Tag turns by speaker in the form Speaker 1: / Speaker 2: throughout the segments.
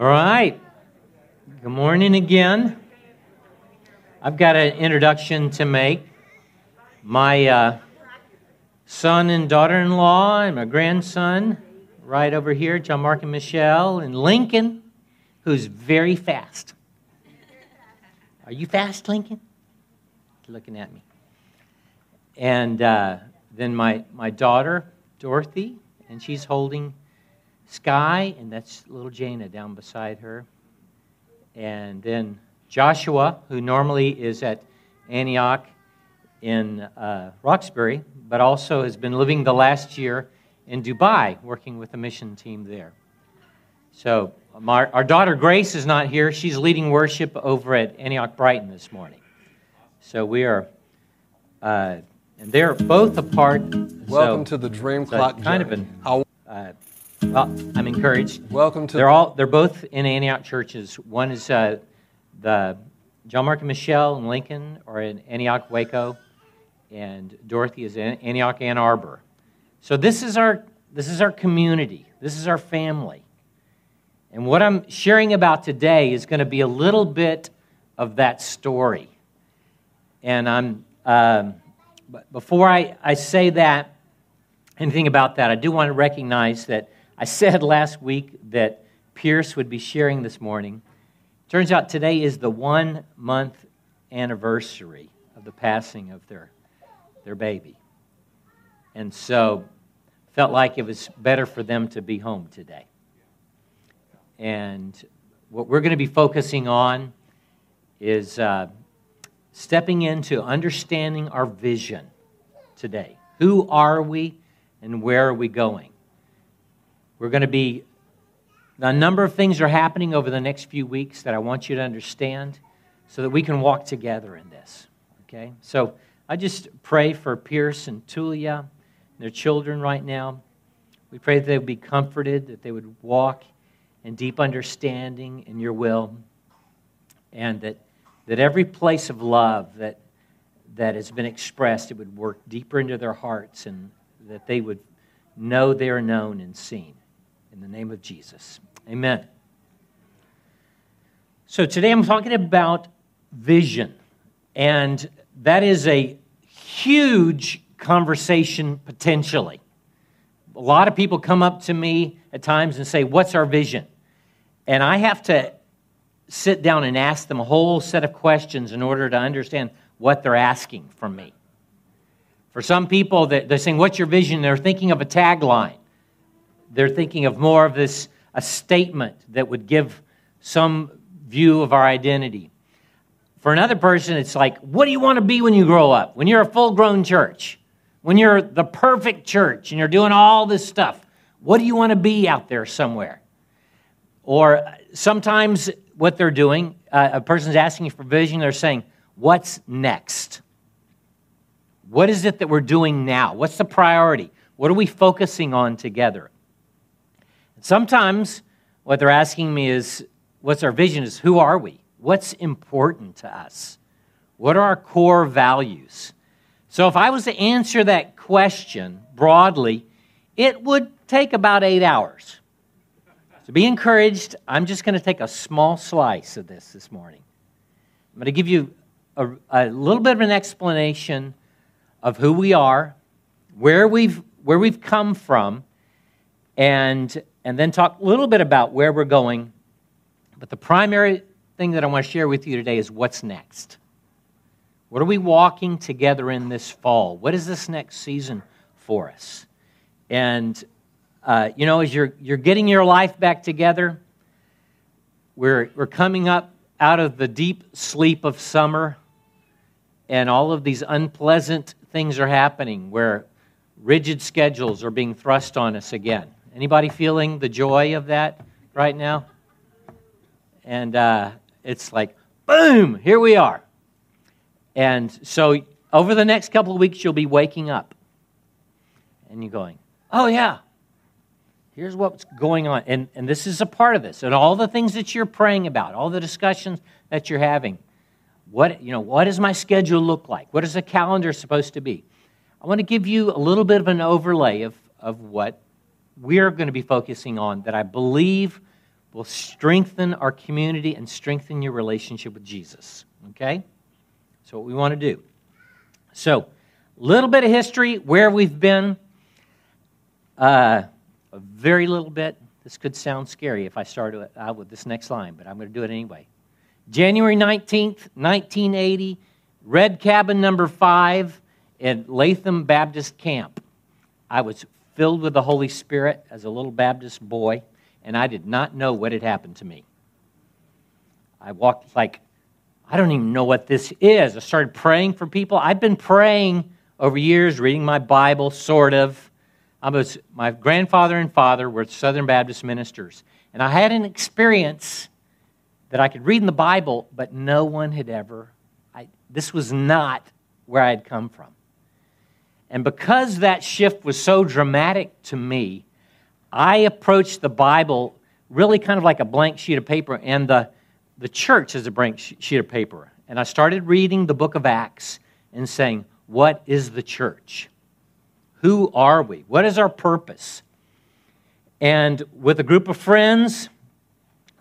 Speaker 1: All right. Good morning again. I've got an introduction to make. My uh, son and daughter in law, and my grandson, right over here, John Mark and Michelle, and Lincoln, who's very fast. Are you fast, Lincoln? He's Looking at me. And uh, then my, my daughter, Dorothy, and she's holding Sky, and that's little Jana down beside her. And then Joshua, who normally is at Antioch in uh, Roxbury, but also has been living the last year in Dubai, working with the mission team there. So my, our daughter Grace is not here. She's leading worship over at Antioch Brighton this morning. So we are, uh, and they're both a part.
Speaker 2: Welcome
Speaker 1: so,
Speaker 2: to the Dream Clock.
Speaker 1: kind of an. Uh, well, I'm encouraged.
Speaker 2: Welcome to.
Speaker 1: They're all. They're both in Antioch churches. One is uh, the John Mark and Michelle in Lincoln, or in Antioch Waco, and Dorothy is in Antioch Ann Arbor. So this is our this is our community. This is our family. And what I'm sharing about today is going to be a little bit of that story. And I'm um, before I, I say that anything about that, I do want to recognize that I said last week that Pierce would be sharing this morning. Turns out today is the one month anniversary of the passing of their, their baby. And so felt like it was better for them to be home today. And what we're going to be focusing on is uh, stepping into understanding our vision today. Who are we and where are we going? We're going to be, a number of things are happening over the next few weeks that I want you to understand so that we can walk together in this. Okay? So I just pray for Pierce and Tulia and their children right now. We pray that they would be comforted, that they would walk in deep understanding in your will, and that, that every place of love that, that has been expressed, it would work deeper into their hearts and that they would know they are known and seen. In the name of Jesus. Amen. So today I'm talking about vision, and that is a huge conversation potentially. A lot of people come up to me at times and say, What's our vision? And I have to sit down and ask them a whole set of questions in order to understand what they're asking from me. For some people, they're saying, What's your vision? They're thinking of a tagline. They're thinking of more of this, a statement that would give some view of our identity. For another person, it's like, What do you want to be when you grow up? When you're a full grown church? When you're the perfect church and you're doing all this stuff? What do you want to be out there somewhere? Or sometimes what they're doing, uh, a person's asking for vision, they're saying, What's next? What is it that we're doing now? What's the priority? What are we focusing on together? Sometimes what they're asking me is, What's our vision? Is who are we? What's important to us? What are our core values? So if I was to answer that question broadly, it would take about eight hours. So be encouraged. I'm just going to take a small slice of this this morning. I'm going to give you a, a, little bit of an explanation of who we are, where we've, where we've come from, and, and then talk a little bit about where we're going. But the primary thing that I want to share with you today is what's next. What are we walking together in this fall? What is this next season for us? And uh, you know, as you're, you're getting your life back together, we're, we're coming up out of the deep sleep of summer, and all of these unpleasant things are happening where rigid schedules are being thrust on us again. Anybody feeling the joy of that right now? And uh, it's like, boom, here we are. And so over the next couple of weeks, you'll be waking up. And you're going, oh, yeah, Here's what's going on. And, and this is a part of this. And all the things that you're praying about, all the discussions that you're having. What, you know, what does my schedule look like? What is the calendar supposed to be? I want to give you a little bit of an overlay of, of what we're going to be focusing on that I believe will strengthen our community and strengthen your relationship with Jesus. Okay? So, what we want to do. So, a little bit of history, where we've been. Uh, a very little bit. This could sound scary if I start out with this next line, but I'm going to do it anyway. January 19th, 1980, Red Cabin number five at Latham Baptist Camp. I was filled with the Holy Spirit as a little Baptist boy, and I did not know what had happened to me. I walked like, I don't even know what this is. I started praying for people. I've been praying over years, reading my Bible, sort of. I was, my grandfather and father were Southern Baptist ministers, and I had an experience that I could read in the Bible, but no one had ever. I, this was not where I had come from. And because that shift was so dramatic to me, I approached the Bible really kind of like a blank sheet of paper, and the, the church is a blank sheet of paper. And I started reading the book of Acts and saying, What is the church? Who are we? What is our purpose? And with a group of friends,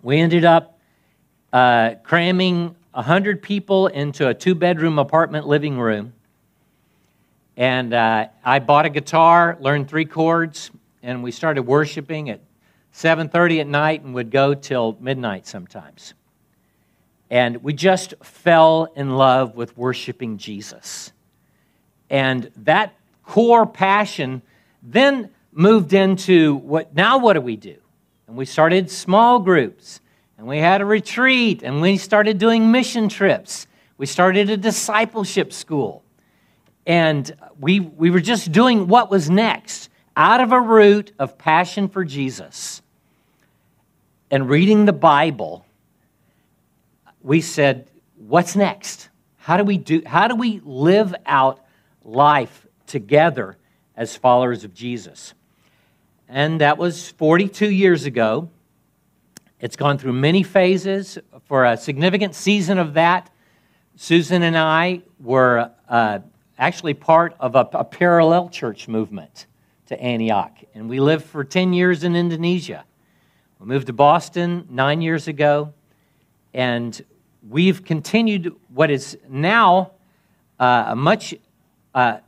Speaker 1: we ended up uh, cramming 100 people into a two bedroom apartment living room. And uh, I bought a guitar, learned three chords, and we started worshiping at 7:30 at night and would go till midnight sometimes. And we just fell in love with worshiping Jesus. And that core passion then moved into what now what do we do? And we started small groups and we had a retreat, and we started doing mission trips. We started a discipleship school. And we, we were just doing what was next out of a root of passion for Jesus and reading the Bible. We said, What's next? How do we do how do we live out life together as followers of Jesus? And that was 42 years ago. It's gone through many phases. For a significant season of that, Susan and I were uh, actually part of a, a, parallel church movement to Antioch. And we lived for 10 years in Indonesia. We moved to Boston nine years ago, and we've continued what is now uh, a much uh,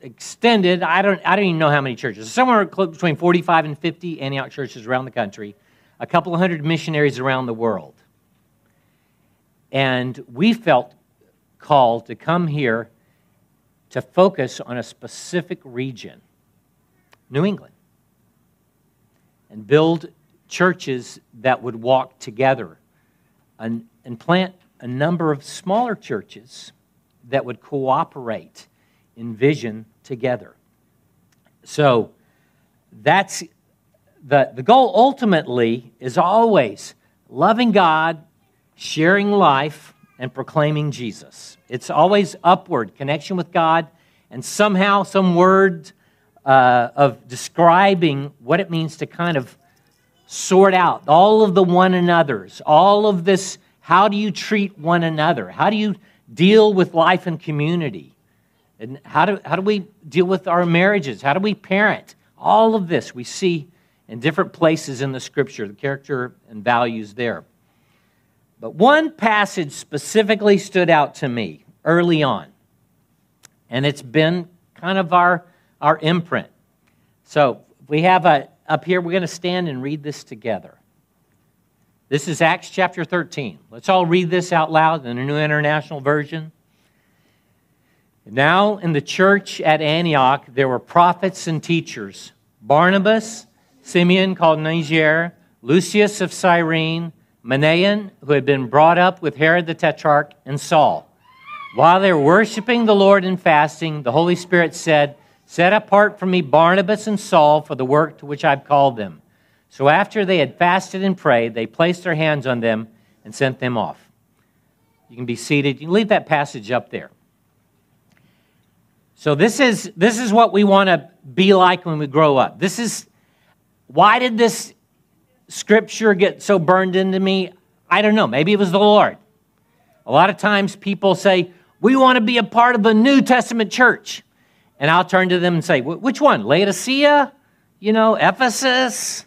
Speaker 1: extended, I don't, I don't even know how many churches, somewhere between 45 and 50 Antioch churches around the country a couple of hundred missionaries around the world. And we felt called to come here to focus on a specific region, New England, and build churches that would walk together and, and plant a number of smaller churches that would cooperate in vision together. So that's the, the goal ultimately is always loving God, sharing life, and proclaiming Jesus. It's always upward, connection with God, and somehow some word uh, of describing what it means to kind of sort out all of the one another's, all of this how do you treat one another? How do you deal with life and community? And how do, how do we deal with our marriages? How do we parent? All of this we see in different places in the scripture, the character and values there. But one passage specifically stood out to me early on, and it's been kind of our, our imprint. So we have a, up here, we're going to stand and read this together. This is Acts chapter 13. Let's all read this out loud in the New International Version. Now, in the church at Antioch, there were prophets and teachers Barnabas, Simeon called Niger, Lucius of Cyrene, Manaen, who had been brought up with Herod the Tetrarch, and Saul. While they were worshiping the Lord and fasting, the Holy Spirit said, Set apart for me Barnabas and Saul for the work to which I've called them. So after they had fasted and prayed, they placed their hands on them and sent them off. You can be seated. You can leave that passage up there. So this is this is what we want to be like when we grow up. This is why did this scripture get so burned into me? I don't know. Maybe it was the Lord. A lot of times people say, We want to be a part of the New Testament church. And I'll turn to them and say, Which one? Laodicea? You know, Ephesus?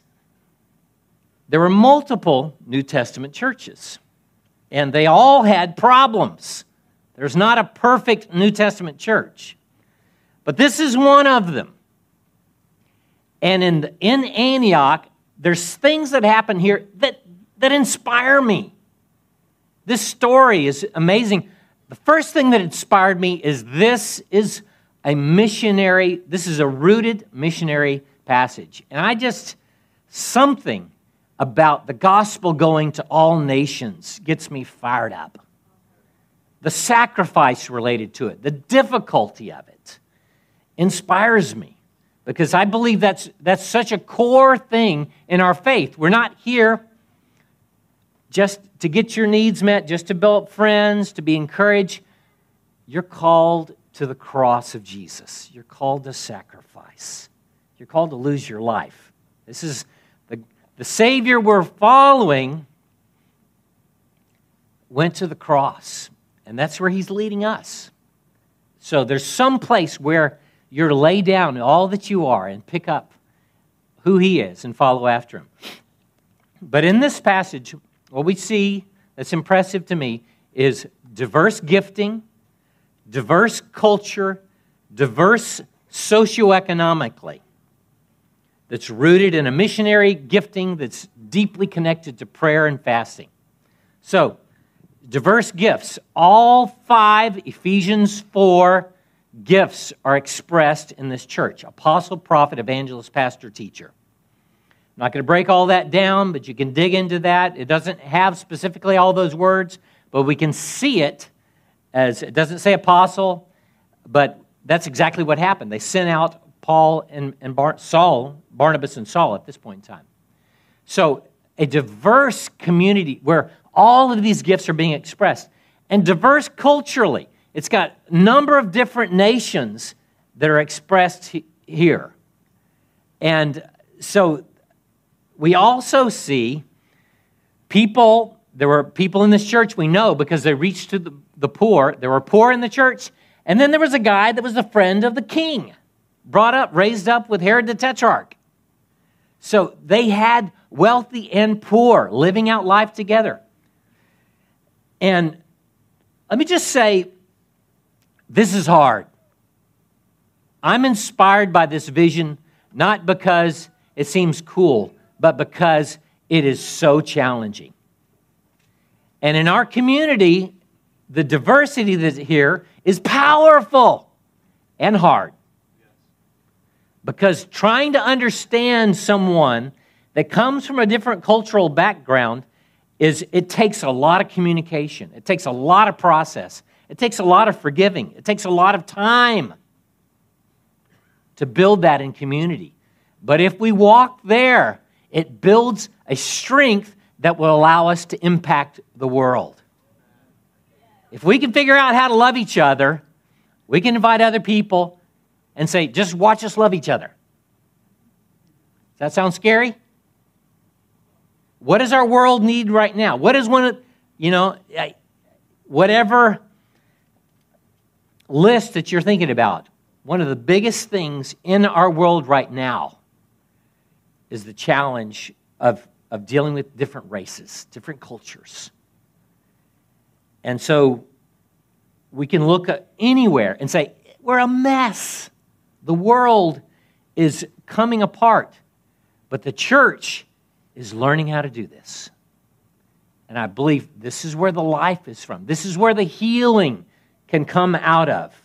Speaker 1: there were multiple New Testament churches, and they all had problems. There's not a perfect New Testament church, but this is one of them. And in, in Antioch, there's things that happen here that, that inspire me. This story is amazing. The first thing that inspired me is this is a missionary, this is a rooted missionary passage. And I just, something about the gospel going to all nations gets me fired up. The sacrifice related to it, the difficulty of it inspires me because I believe that's, that's such a core thing in our faith. We're not here just to get your needs met, just to build friends, to be encouraged. You're called to the cross of Jesus. You're called to sacrifice. You're called to lose your life. This is the, the Savior we're following went to the cross, and that's where He's leading us. So there's some place where you're to lay down all that you are and pick up who He is and follow after Him. But in this passage, what we see that's impressive to me is diverse gifting, diverse culture, diverse socioeconomically, that's rooted in a missionary gifting that's deeply connected to prayer and fasting. So, diverse gifts. All five Ephesians 4 gifts are expressed in this church apostle, prophet, evangelist, pastor, teacher. I'm not going to break all that down, but you can dig into that. It doesn't have specifically all those words, but we can see it as it doesn't say apostle, but that's exactly what happened. They sent out Paul and, and Bar- Saul, Barnabas and Saul at this point in time. So, a diverse community where all of these gifts are being expressed, and diverse culturally. It's got a number of different nations that are expressed he- here. And so we also see people, there were people in this church we know because they reached to the, the poor. There were poor in the church. And then there was a guy that was a friend of the king, brought up, raised up with Herod the Tetrarch. So they had wealthy and poor living out life together. And let me just say, this is hard. I'm inspired by this vision not because it seems cool, but because it is so challenging. And in our community, the diversity that's here is powerful and hard. Because trying to understand someone that comes from a different cultural background is it takes a lot of communication. It takes a lot of process. It takes a lot of forgiving. It takes a lot of time to build that in community. But if we walk there, it builds a strength that will allow us to impact the world. If we can figure out how to love each other, we can invite other people and say, just watch us love each other. Does that sound scary? What does our world need right now? What is one of, you know, whatever list that you're thinking about, one of the biggest things in our world right now is the challenge of, of dealing with different races, different cultures. And so we can look anywhere and say, we're a mess. The world is coming apart. But the church is learning how to do this. And I believe this is where the life is from. This is where the healing can come out of.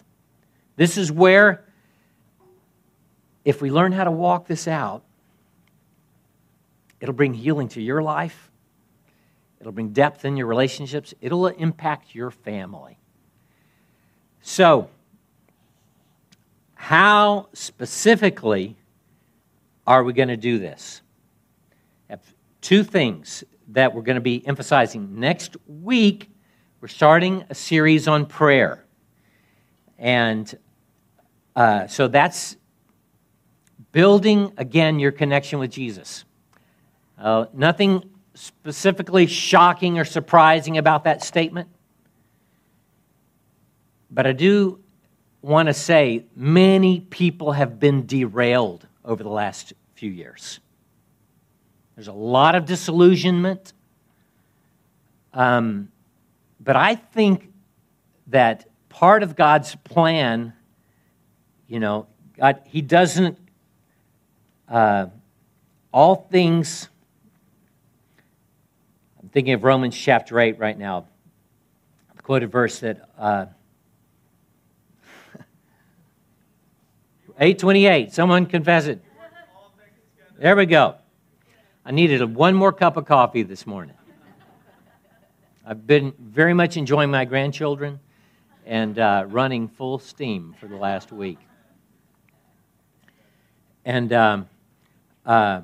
Speaker 1: This is where, if we learn how to walk this out, it'll bring healing to your life, it'll bring depth in your relationships, it'll impact your family. So, how specifically are we going to do this? Two things that we're going to be emphasizing. Next week, we're starting a series on prayer. And uh, so that's building, again, your connection with Jesus. Uh, nothing specifically shocking or surprising about that statement. But I do want to say many people have been derailed over the last few years. There's a lot of disillusionment. Um, but I think that part of God's plan, you know, God, He doesn't, uh, all things, I'm thinking of Romans chapter 8 right now, the quoted verse that, uh, 828, someone confess it. There we go. I needed one more cup of coffee this morning. I've been very much enjoying my grandchildren and uh, running full steam for the last week. And um, uh,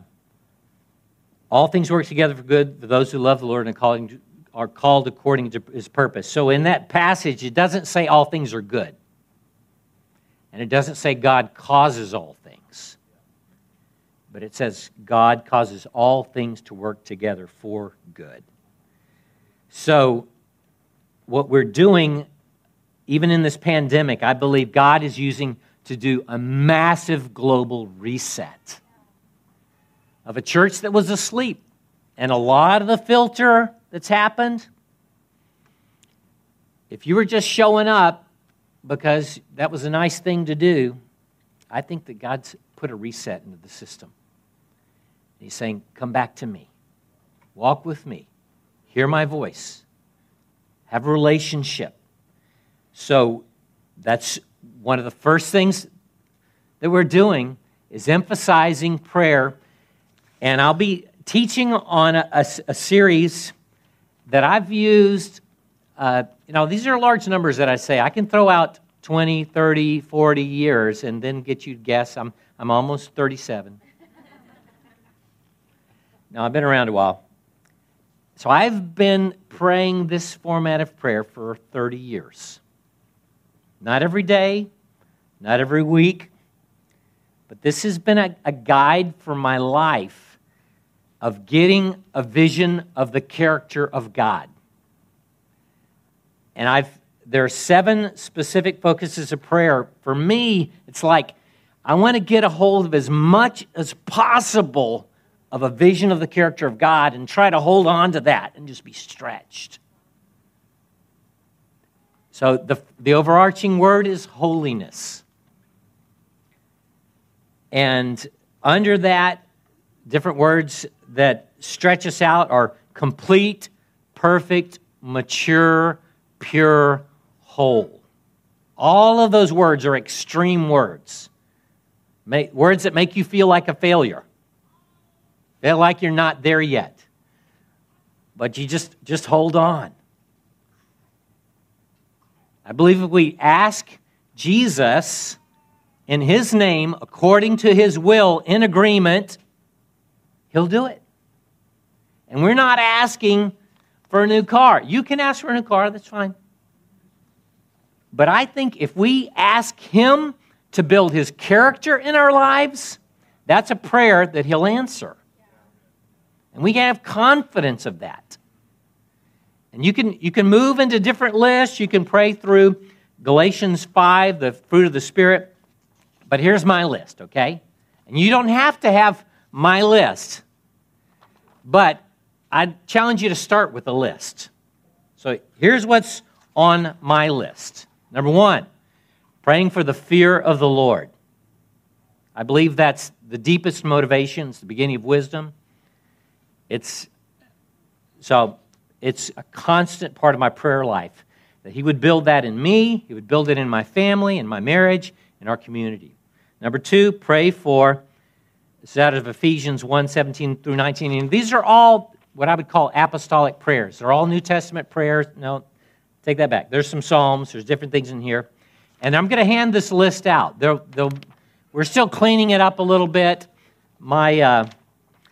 Speaker 1: all things work together for good for those who love the Lord and calling, are called according to his purpose. So in that passage, it doesn't say all things are good. And it doesn't say God causes all things. But it says God causes all things to work together for good. So, what we're doing, even in this pandemic, I believe God is using to do a massive global reset of a church that was asleep. And a lot of the filter that's happened, if you were just showing up because that was a nice thing to do, I think that God's put a reset into the system. He's saying, Come back to me, walk with me, hear my voice, have a relationship. So that's one of the first things that we're doing is emphasizing prayer. And I'll be teaching on a, a, a series that I've used. Uh, you know, these are large numbers that I say. I can throw out 20, 30, 40 years and then get you to guess. I'm, I'm almost 37. now, I've been around a while. So I've been praying this format of prayer for 30 years. Not every day, not every week, but this has been a, a guide for my life of getting a vision of the character of God. And I've there are seven specific focuses of prayer. For me, it's like I want to get a hold of as much as possible of a vision of the character of God and try to hold on to that and just be stretched. So the, the overarching word is holiness. And under that, different words that stretch us out are complete, perfect, mature, pure, whole. All of those words are extreme words. Words that make you feel like a failure. Feel like you're not there yet. But you just, just hold on. I believe if we ask Jesus in his name, according to his will, in agreement, he'll do it. And we're not asking for a new car. You can ask for a new car, that's fine. But I think if we ask him to build his character in our lives, that's a prayer that he'll answer. And we can have confidence of that. And you can, you can move into different lists. You can pray through Galatians 5, the fruit of the Spirit. But here's my list, okay? And you don't have to have my list. But I challenge you to start with a list. So here's what's on my list. Number one, praying for the fear of the Lord. I believe that's the deepest motivation. It's the beginning of wisdom. It's so it's a constant part of my prayer life that He would build that in me, He would build it in my family, in my marriage, in our community. Number two, pray for. This is out of Ephesians 1 17 through 19. And these are all what I would call apostolic prayers. They're all New Testament prayers. No, take that back. There's some Psalms, there's different things in here. And I'm going to hand this list out. They'll, they'll, we're still cleaning it up a little bit. My. Uh,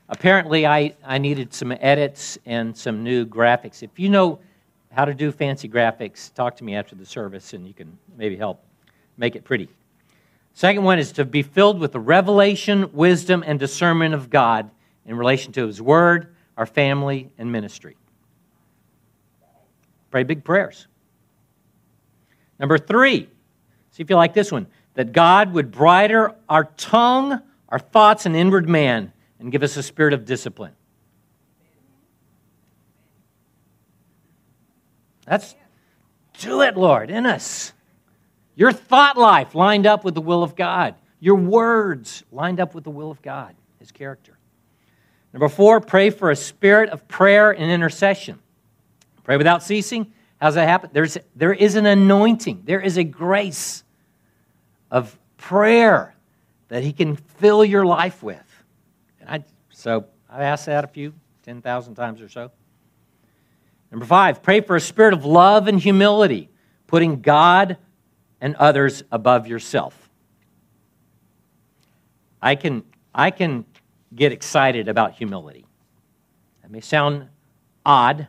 Speaker 1: apparently I, I needed some edits and some new graphics. If you know how to do fancy graphics, talk to me after the service and you can maybe help make it pretty. Second one is to be filled with the revelation, wisdom, and discernment of God in relation to His Word, our family, and ministry. Pray big prayers. Number three, see if you like this one, that God would bridle our tongue, our thoughts, and inward man and give us a spirit of discipline. That's do it, Lord, in us. Your thought life lined up with the will of God. Your words lined up with the will of God, His character. Number four, pray for a spirit of prayer and intercession. Pray without ceasing. How's that happen? There's, there is an anointing, there is a grace of prayer that He can fill your life with. So I've asked that a few, 10,000 times or so. Number five, pray for a spirit of love and humility, putting God and others above yourself. I can, I can get excited about humility. That may sound odd,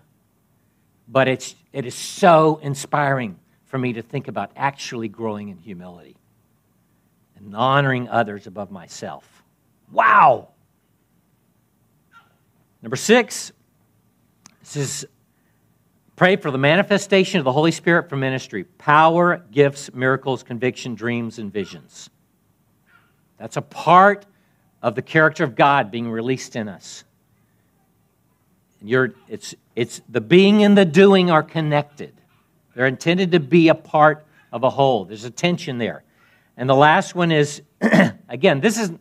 Speaker 1: but it's, it is so inspiring for me to think about actually growing in humility and honoring others above myself. Wow! Number six, this is pray for the manifestation of the Holy Spirit for ministry power, gifts, miracles, conviction, dreams, and visions. That's a part of the character of God being released in us. You're, it's, it's the being and the doing are connected. They're intended to be a part of a whole. There's a tension there. And the last one is, again, this is,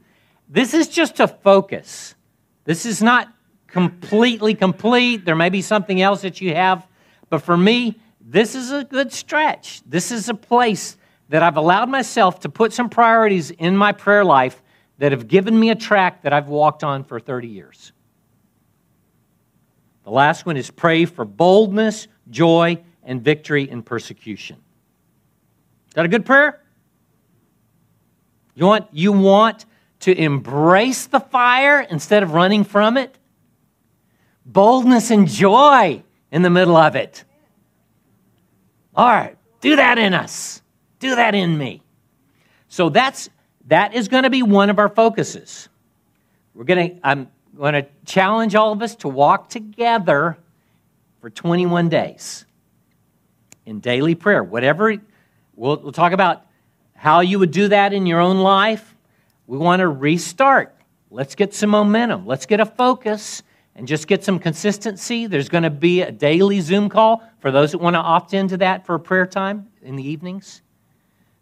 Speaker 1: this is just a focus. This is not completely complete. There may be something else that you have. But for me, this is a good stretch. This is a place that I've allowed myself to put some priorities in my prayer life that have given me a track that I've walked on for 30 years. The last one is pray for boldness, joy, and victory in persecution. Is that a good prayer? You want, you want to embrace the fire instead of running from it? Boldness and joy in the middle of it. All right, do that in us. Do that in me. So that's that is going to be one of our focuses. We're going to, I'm going to challenge all of us to walk together for 21 days in daily prayer. Whatever, we'll, we'll talk about how you would do that in your own life. We want to restart. Let's get some momentum. Let's get a focus and just get some consistency. There's going to be a daily Zoom call for those that want to opt into that for prayer time in the evenings.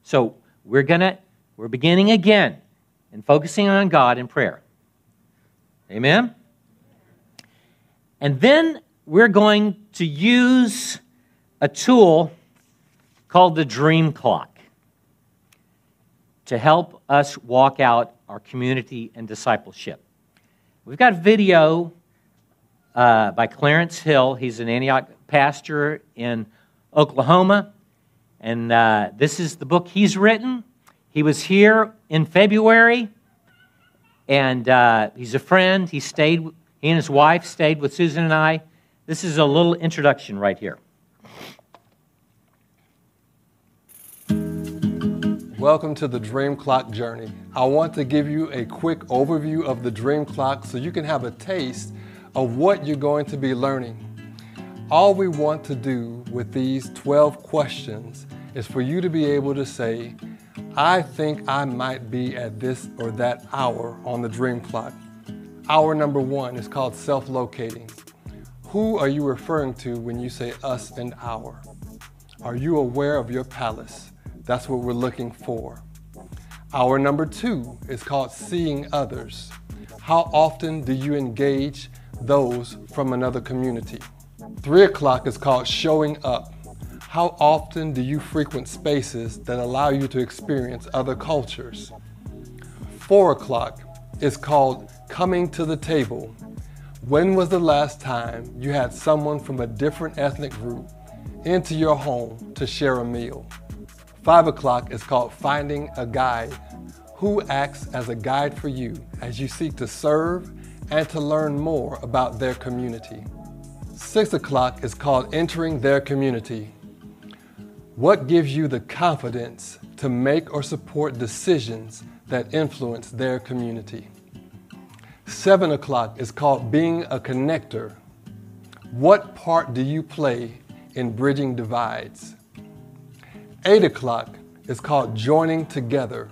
Speaker 1: So we're going to we're beginning again and focusing on God in prayer. Amen? And then we're going to use a tool called the dream clock to help us walk out our community and discipleship. We've got video uh, by Clarence Hill. He's an Antioch pastor in Oklahoma. And uh, this is the book he's written. He was here in February, and uh, he's a friend. He stayed, he and his wife stayed with Susan and I. This is a little introduction right here.
Speaker 2: Welcome to the Dream Clock Journey. I want to give you a quick overview of the Dream Clock so you can have a taste of what you're going to be learning. All we want to do with these 12 questions is for you to be able to say, I think I might be at this or that hour on the dream clock. Hour number one is called self locating. Who are you referring to when you say us and our? Are you aware of your palace? That's what we're looking for. Hour number two is called seeing others. How often do you engage those from another community? Three o'clock is called showing up. How often do you frequent spaces that allow you to experience other cultures? Four o'clock is called coming to the table. When was the last time you had someone from a different ethnic group into your home to share a meal? Five o'clock is called finding a guide. Who acts as a guide for you as you seek to serve and to learn more about their community? Six o'clock is called entering their community. What gives you the confidence to make or support decisions that influence their community? Seven o'clock is called being a connector. What part do you play in bridging divides? Eight o'clock is called joining together.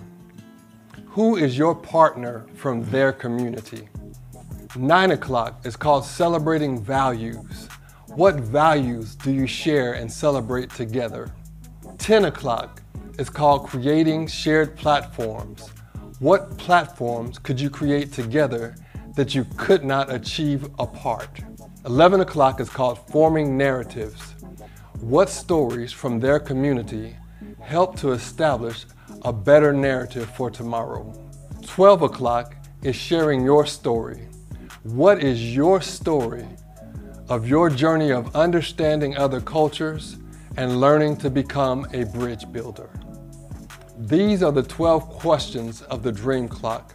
Speaker 2: Who is your partner from their community? Nine o'clock is called celebrating values. What values do you share and celebrate together? 10 o'clock is called Creating Shared Platforms. What platforms could you create together that you could not achieve apart? 11 o'clock is called Forming Narratives. What stories from their community help to establish a better narrative for tomorrow? 12 o'clock is sharing your story. What is your story of your journey of understanding other cultures and learning to become a bridge builder? These are the 12 questions of the dream clock.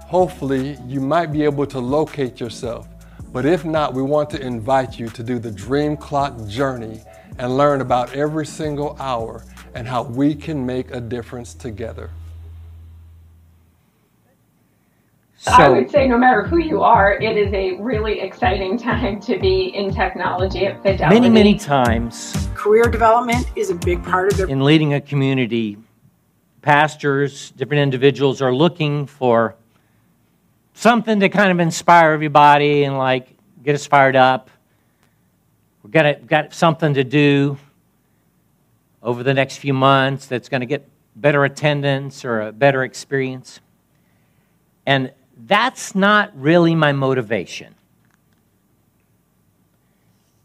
Speaker 2: Hopefully, you might be able to locate yourself, but if not, we want to invite you to do the dream clock journey and learn about every single hour and how we can make a difference together.
Speaker 3: So, I would say no matter who you are, it is a really exciting time to be in technology at Fidelity.
Speaker 1: Many, many times.
Speaker 4: Career development is a big part of it.
Speaker 1: In leading a community, pastors, different individuals are looking for something to kind of inspire everybody and like get us fired up. We've got, got something to do over the next few months that's going to get better attendance or a better experience. And that's not really my motivation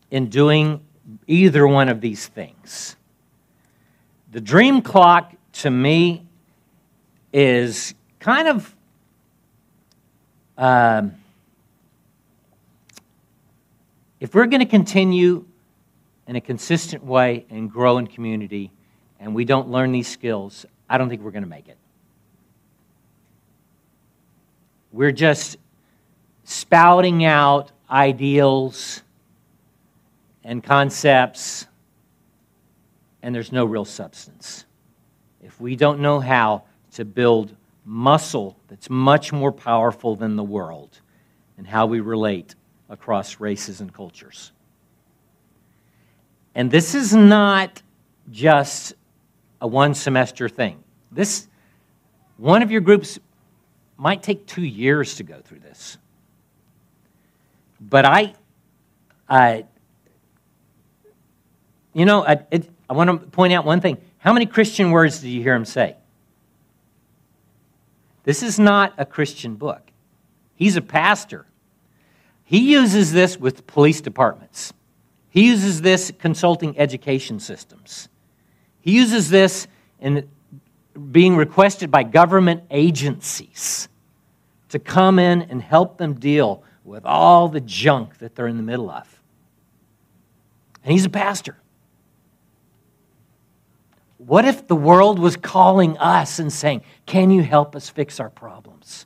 Speaker 1: in doing either one of these things. The dream clock to me is kind of um, if we're going to continue in a consistent way and grow in community and we don't learn these skills, I don't think we're going to make it. We're just spouting out ideals and concepts, and there's no real substance. If we don't know how to build muscle that's much more powerful than the world and how we relate across races and cultures. And this is not just a one semester thing. This one of your groups might take two years to go through this. But I, I you know, I, it, I want to point out one thing. How many Christian words did you hear him say? This is not a Christian book. He's a pastor. He uses this with police departments. He uses this consulting education systems. He uses this in being requested by government agencies to come in and help them deal with all the junk that they're in the middle of. And he's a pastor. What if the world was calling us and saying, Can you help us fix our problems?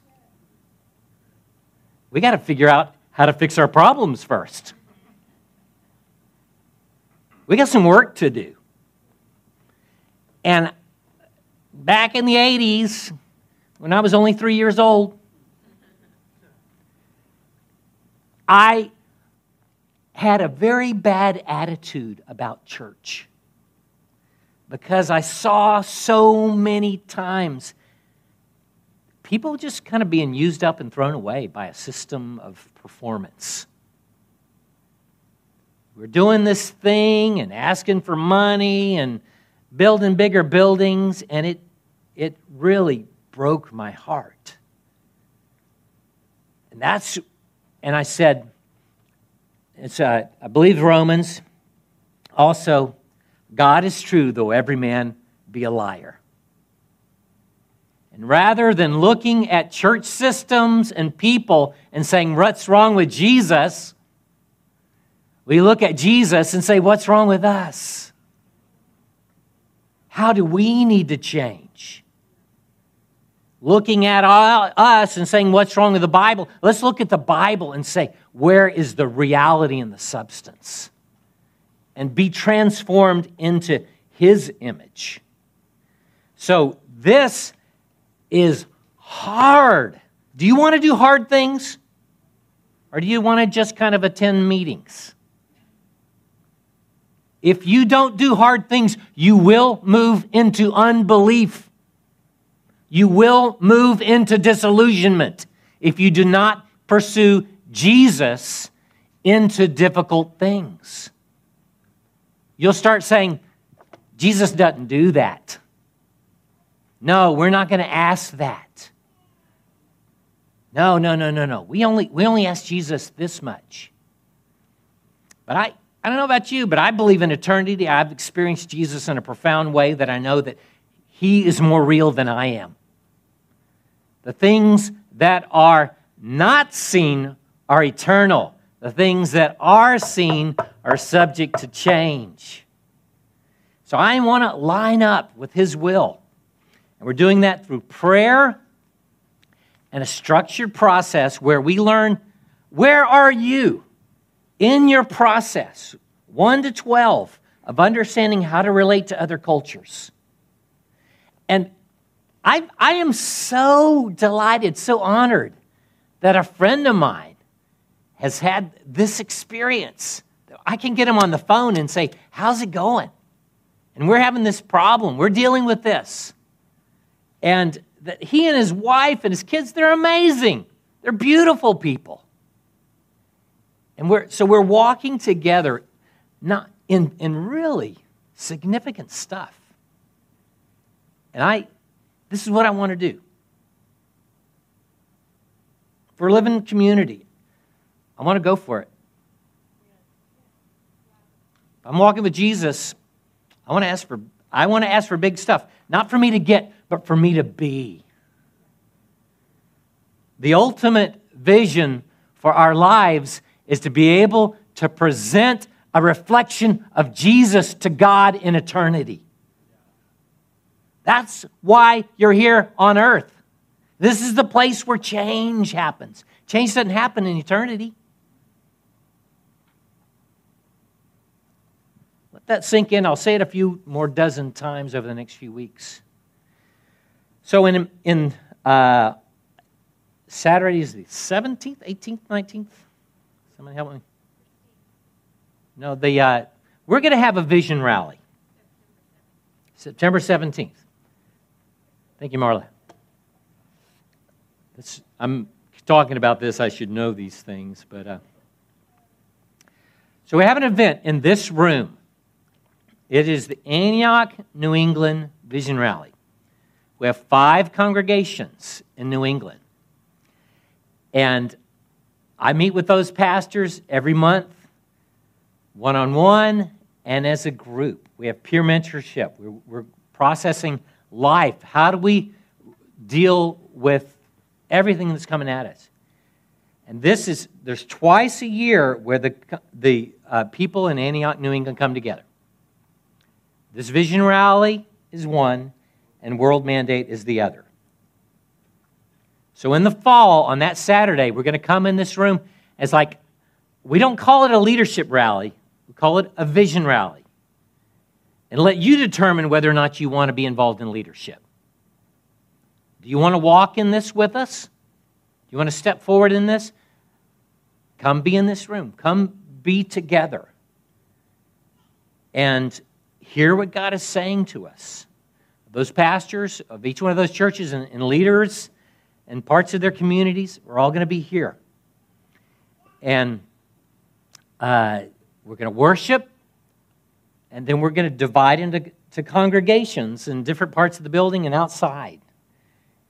Speaker 1: We got to figure out how to fix our problems first. We got some work to do. And back in the 80s, when I was only three years old, I had a very bad attitude about church because I saw so many times people just kind of being used up and thrown away by a system of performance. We're doing this thing and asking for money and building bigger buildings, and it, it really broke my heart. And that's, and I said, it's, uh, I believe Romans. Also, God is true, though every man be a liar. And rather than looking at church systems and people and saying, What's wrong with Jesus? we look at Jesus and say, What's wrong with us? How do we need to change? Looking at us and saying, What's wrong with the Bible? Let's look at the Bible and say, Where is the reality and the substance? And be transformed into His image. So, this is hard. Do you want to do hard things? Or do you want to just kind of attend meetings? If you don't do hard things, you will move into unbelief. You will move into disillusionment if you do not pursue Jesus into difficult things. You'll start saying, Jesus doesn't do that. No, we're not going to ask that. No, no, no, no, no. We only, we only ask Jesus this much. But I, I don't know about you, but I believe in eternity. I've experienced Jesus in a profound way that I know that he is more real than I am. The things that are not seen are eternal. The things that are seen are subject to change. So I want to line up with His will. And we're doing that through prayer and a structured process where we learn where are you in your process, 1 to 12, of understanding how to relate to other cultures. And I, I am so delighted, so honored that a friend of mine has had this experience. I can get him on the phone and say, How's it going? And we're having this problem. We're dealing with this. And that he and his wife and his kids, they're amazing. They're beautiful people. And we're, so we're walking together not in, in really significant stuff. And I, this is what I want to do. If we're living in community, I want to go for it. I'm walking with Jesus. I want to ask for I want to ask for big stuff, not for me to get, but for me to be. The ultimate vision for our lives is to be able to present a reflection of Jesus to God in eternity. That's why you're here on earth. This is the place where change happens. Change doesn't happen in eternity. Let that sink in. I'll say it a few more dozen times over the next few weeks. So, in, in uh, Saturday is the 17th, 18th, 19th? Somebody help me. No, the, uh, we're going to have a vision rally. September 17th. Thank you, Marla. I'm talking about this. I should know these things, but uh, so we have an event in this room. It is the Antioch, New England Vision Rally. We have five congregations in New England, and I meet with those pastors every month, one on one, and as a group. We have peer mentorship. We're, we're processing life. How do we deal with everything that's coming at us? And this is, there's twice a year where the, the uh, people in Antioch, New England come together. This vision rally is one, and World Mandate is the other. So in the fall, on that Saturday, we're going to come in this room as like, we don't call it a leadership rally, we call it a vision rally and let you determine whether or not you want to be involved in leadership. Do you want to walk in this with us? Do you want to step forward in this? Come be in this room. Come be together. And hear what God is saying to us. Those pastors of each one of those churches and, and leaders and parts of their communities, we're all going to be here. And uh, we're going to worship and then we're going to divide into to congregations in different parts of the building and outside.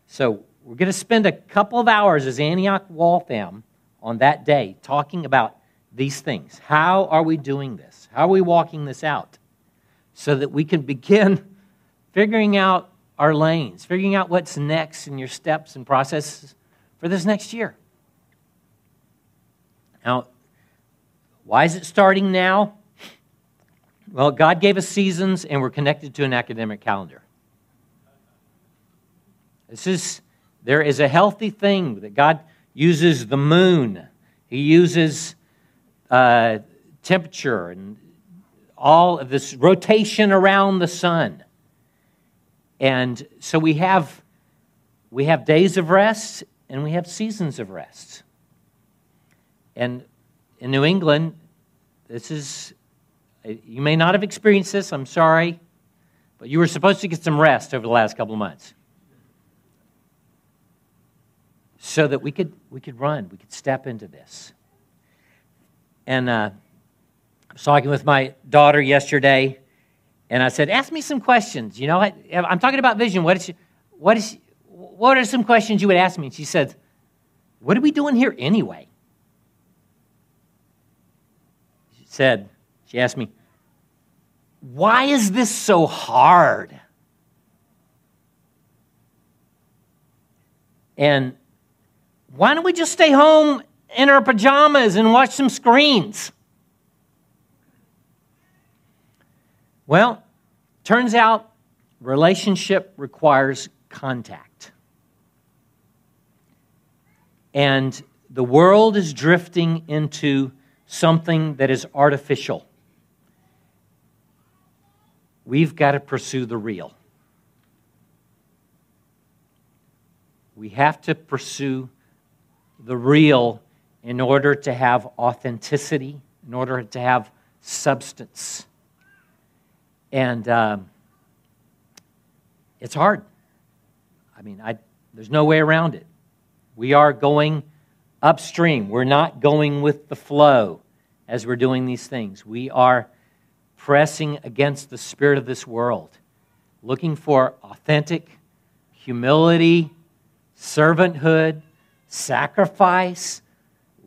Speaker 1: So we're going to spend a couple of hours as Antioch Waltham on that day talking about these things. How are we doing this? How are we walking this out? So that we can begin figuring out our lanes, figuring out what's next in your steps and processes for this next year. Now, why is it starting now? Well, God gave us seasons, and we're connected to an academic calendar. This is, there is a healthy thing that God uses the moon, He uses uh, temperature and all of this rotation around the sun. And so we have, we have days of rest and we have seasons of rest. And in New England, this is you may not have experienced this, I'm sorry, but you were supposed to get some rest over the last couple of months. So that we could, we could run, we could step into this. and uh, I was talking with my daughter yesterday, and I said, "Ask me some questions." You know, I, am talking about vision. What is, what is, what are some questions you would ask me? And she said, "What are we doing here anyway?" She said, she asked me, "Why is this so hard?" And why don't we just stay home in our pajamas and watch some screens? Well, turns out relationship requires contact. And the world is drifting into something that is artificial. We've got to pursue the real. We have to pursue the real in order to have authenticity, in order to have substance. And um, it's hard. I mean, I, there's no way around it. We are going upstream. We're not going with the flow as we're doing these things. We are pressing against the spirit of this world, looking for authentic humility servanthood, sacrifice,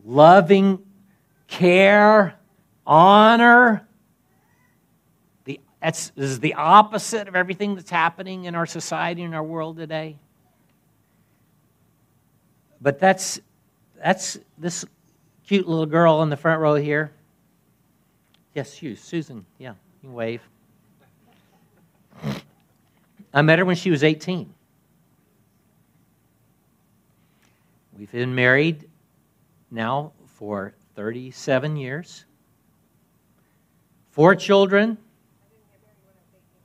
Speaker 1: loving care, honor. That's, this is the opposite of everything that's happening in our society and our world today. But that's, that's this cute little girl in the front row here. Yes, you, Susan. Yeah, you wave. I met her when she was 18. We've been married now for 37 years. Four children.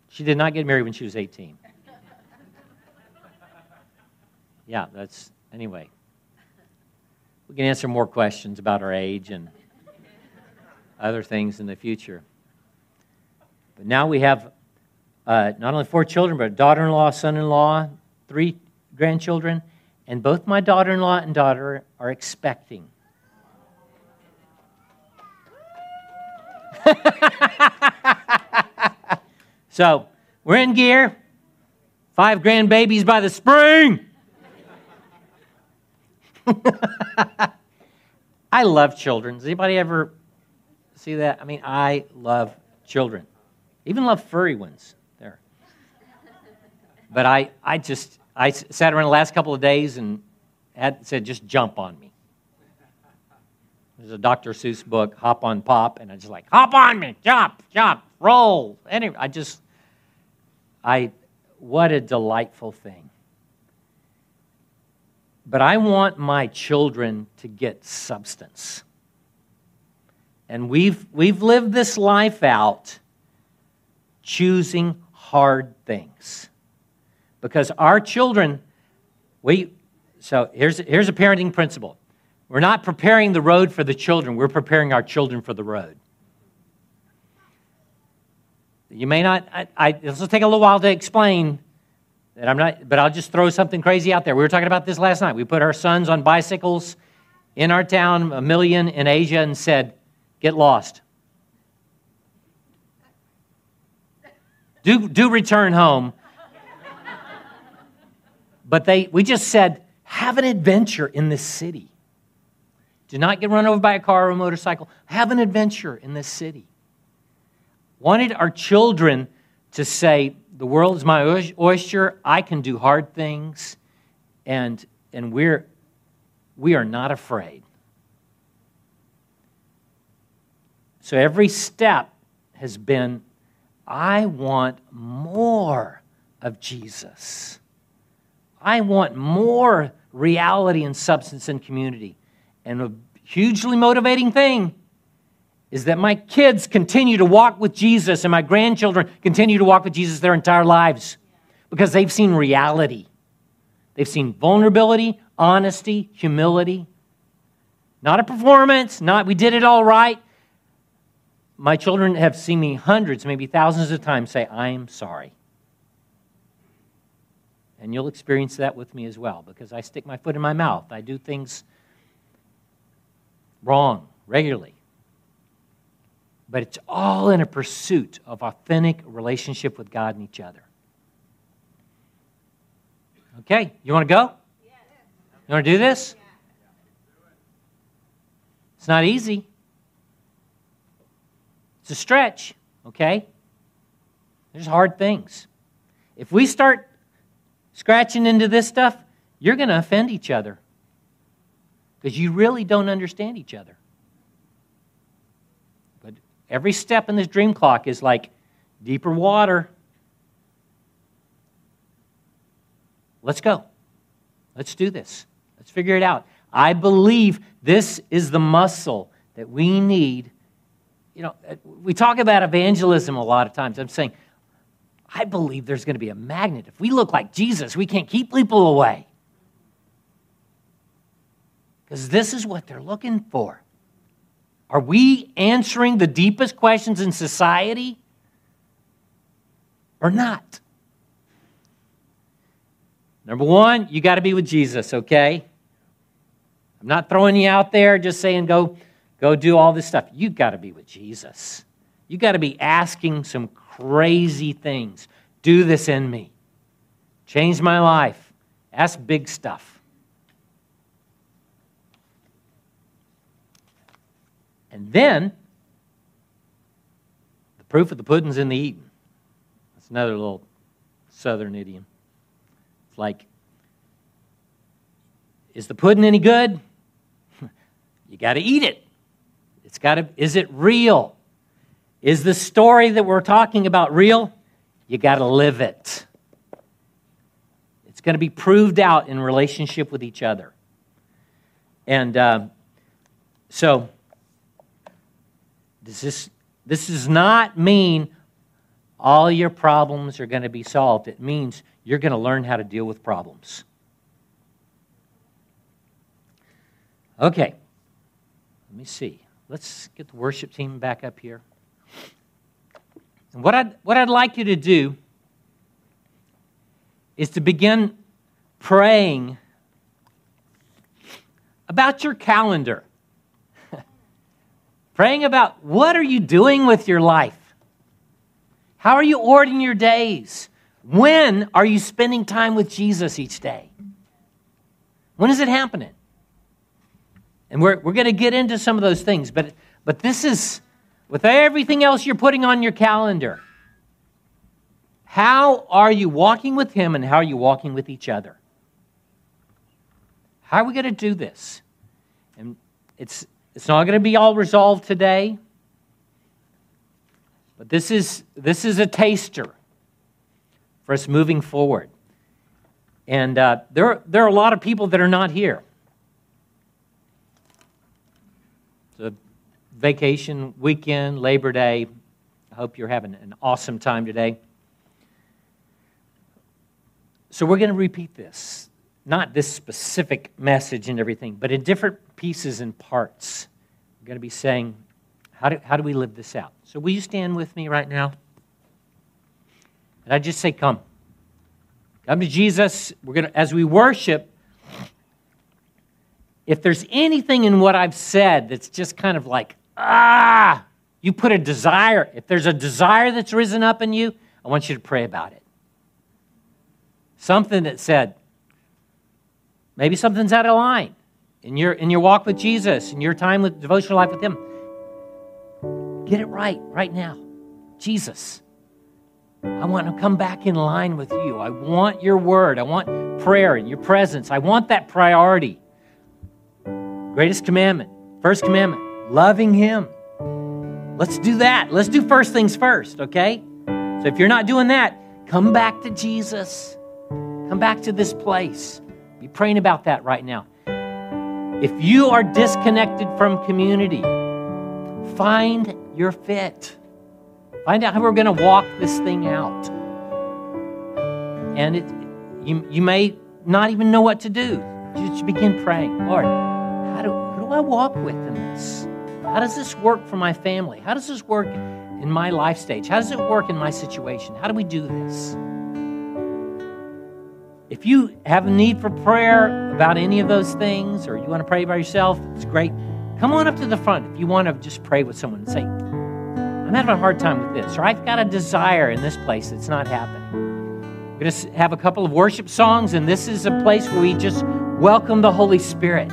Speaker 1: She did not get married when she was 18. Yeah, that's, anyway. We can answer more questions about our age and other things in the future. But now we have uh, not only four children, but a daughter in law, son in law, three grandchildren, and both my daughter in law and daughter are expecting. so we're in gear. Five grandbabies by the spring. I love children. Does anybody ever see that? I mean, I love children. Even love furry ones there. But I, I just I sat around the last couple of days and had said, just jump on me. There's a Dr. Seuss book, Hop on Pop, and I just like, hop on me, jump, jump, roll. Anyway, I just, I, what a delightful thing. But I want my children to get substance. And we've, we've lived this life out choosing hard things because our children, we, so here's, here's a parenting principle. We're not preparing the road for the children, we're preparing our children for the road. You may not, I, I, this will take a little while to explain that I'm not, but I'll just throw something crazy out there. We were talking about this last night. We put our sons on bicycles in our town, a million in Asia, and said, get lost. Do, do return home but they, we just said, have an adventure in this city. Do not get run over by a car or a motorcycle. Have an adventure in this city. Wanted our children to say, the world is my oyster. I can do hard things. And, and we're, we are not afraid. So every step has been I want more of Jesus. I want more reality and substance and community. And a hugely motivating thing is that my kids continue to walk with Jesus and my grandchildren continue to walk with Jesus their entire lives because they've seen reality. They've seen vulnerability, honesty, humility. Not a performance, not we did it all right. My children have seen me hundreds, maybe thousands of times say, I am sorry. And you'll experience that with me as well because I stick my foot in my mouth. I do things wrong regularly. But it's all in a pursuit of authentic relationship with God and each other. Okay, you want to go? You want to do this? It's not easy. It's a stretch, okay? There's hard things. If we start scratching into this stuff, you're going to offend each other because you really don't understand each other. Every step in this dream clock is like deeper water. Let's go. Let's do this. Let's figure it out. I believe this is the muscle that we need. You know, uh, we talk about evangelism a lot of times. I'm saying, I believe there's going to be a magnet. If we look like Jesus, we can't keep people away. Because this is what they're looking for. Are we answering the deepest questions in society or not? Number one, you got to be with Jesus, okay? I'm not throwing you out there just saying go, go do all this stuff. You got to be with Jesus. You got to be asking some crazy things. Do this in me. Change my life. Ask big stuff. And then, the proof of the pudding's in the eating. That's another little southern idiom. It's like, is the pudding any good? you got to eat it. It's got to, is it real? Is the story that we're talking about real? You got to live it. It's going to be proved out in relationship with each other. And uh, so, does this, this does not mean all your problems are going to be solved. It means you're going to learn how to deal with problems. Okay, let me see. Let's get the worship team back up here. And what I'd, what I'd like you to do is to begin praying about your calendar praying about what are you doing with your life? How are you ordering your days? When are you spending time with Jesus each day? When is it happening? And we're, we're going to get into some of those things, but, but this is with everything else you're putting on your calendar. How are you walking with Him and how are you walking with each other? How are we going to do this? And it's, it's not going to be all resolved today, but this is, this is a taster for us moving forward. And uh, there, there are a lot of people that are not here. It's a vacation weekend, Labor Day. I hope you're having an awesome time today. So, we're going to repeat this. Not this specific message and everything, but in different pieces and parts going to be saying, how do, how do we live this out? So, will you stand with me right now? And I just say, Come. Come to Jesus. We're going to, as we worship, if there's anything in what I've said that's just kind of like, ah, you put a desire, if there's a desire that's risen up in you, I want you to pray about it. Something that said, maybe something's out of line in your in your walk with Jesus, in your time with devotional life with Him. Get it right right now. Jesus, I want to come back in line with you. I want your word. I want prayer and your presence. I want that priority. Greatest commandment, first commandment, loving Him. Let's do that. Let's do first things first, okay? So if you're not doing that, come back to Jesus. Come back to this place. Be praying about that right now. If you are disconnected from community, find your fit. Find out how we're going to walk this thing out. And it, you, you may not even know what to do. Just begin praying. Lord, how do, who do I walk with in this? How does this work for my family? How does this work in my life stage? How does it work in my situation? How do we do this? If you have a need for prayer about any of those things, or you want to pray by yourself, it's great. Come on up to the front if you want to just pray with someone and say, I'm having a hard time with this, or I've got a desire in this place that's not happening. We're going to have a couple of worship songs, and this is a place where we just welcome the Holy Spirit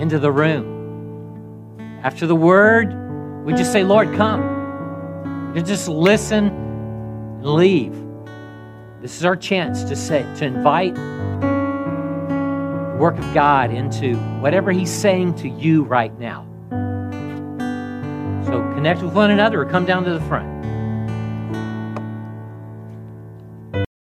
Speaker 1: into the room. After the word, we just say, Lord, come. You just listen and leave. This is our chance to say, to invite the work of God into whatever He's saying to you right now. So connect with one another or come down to the front.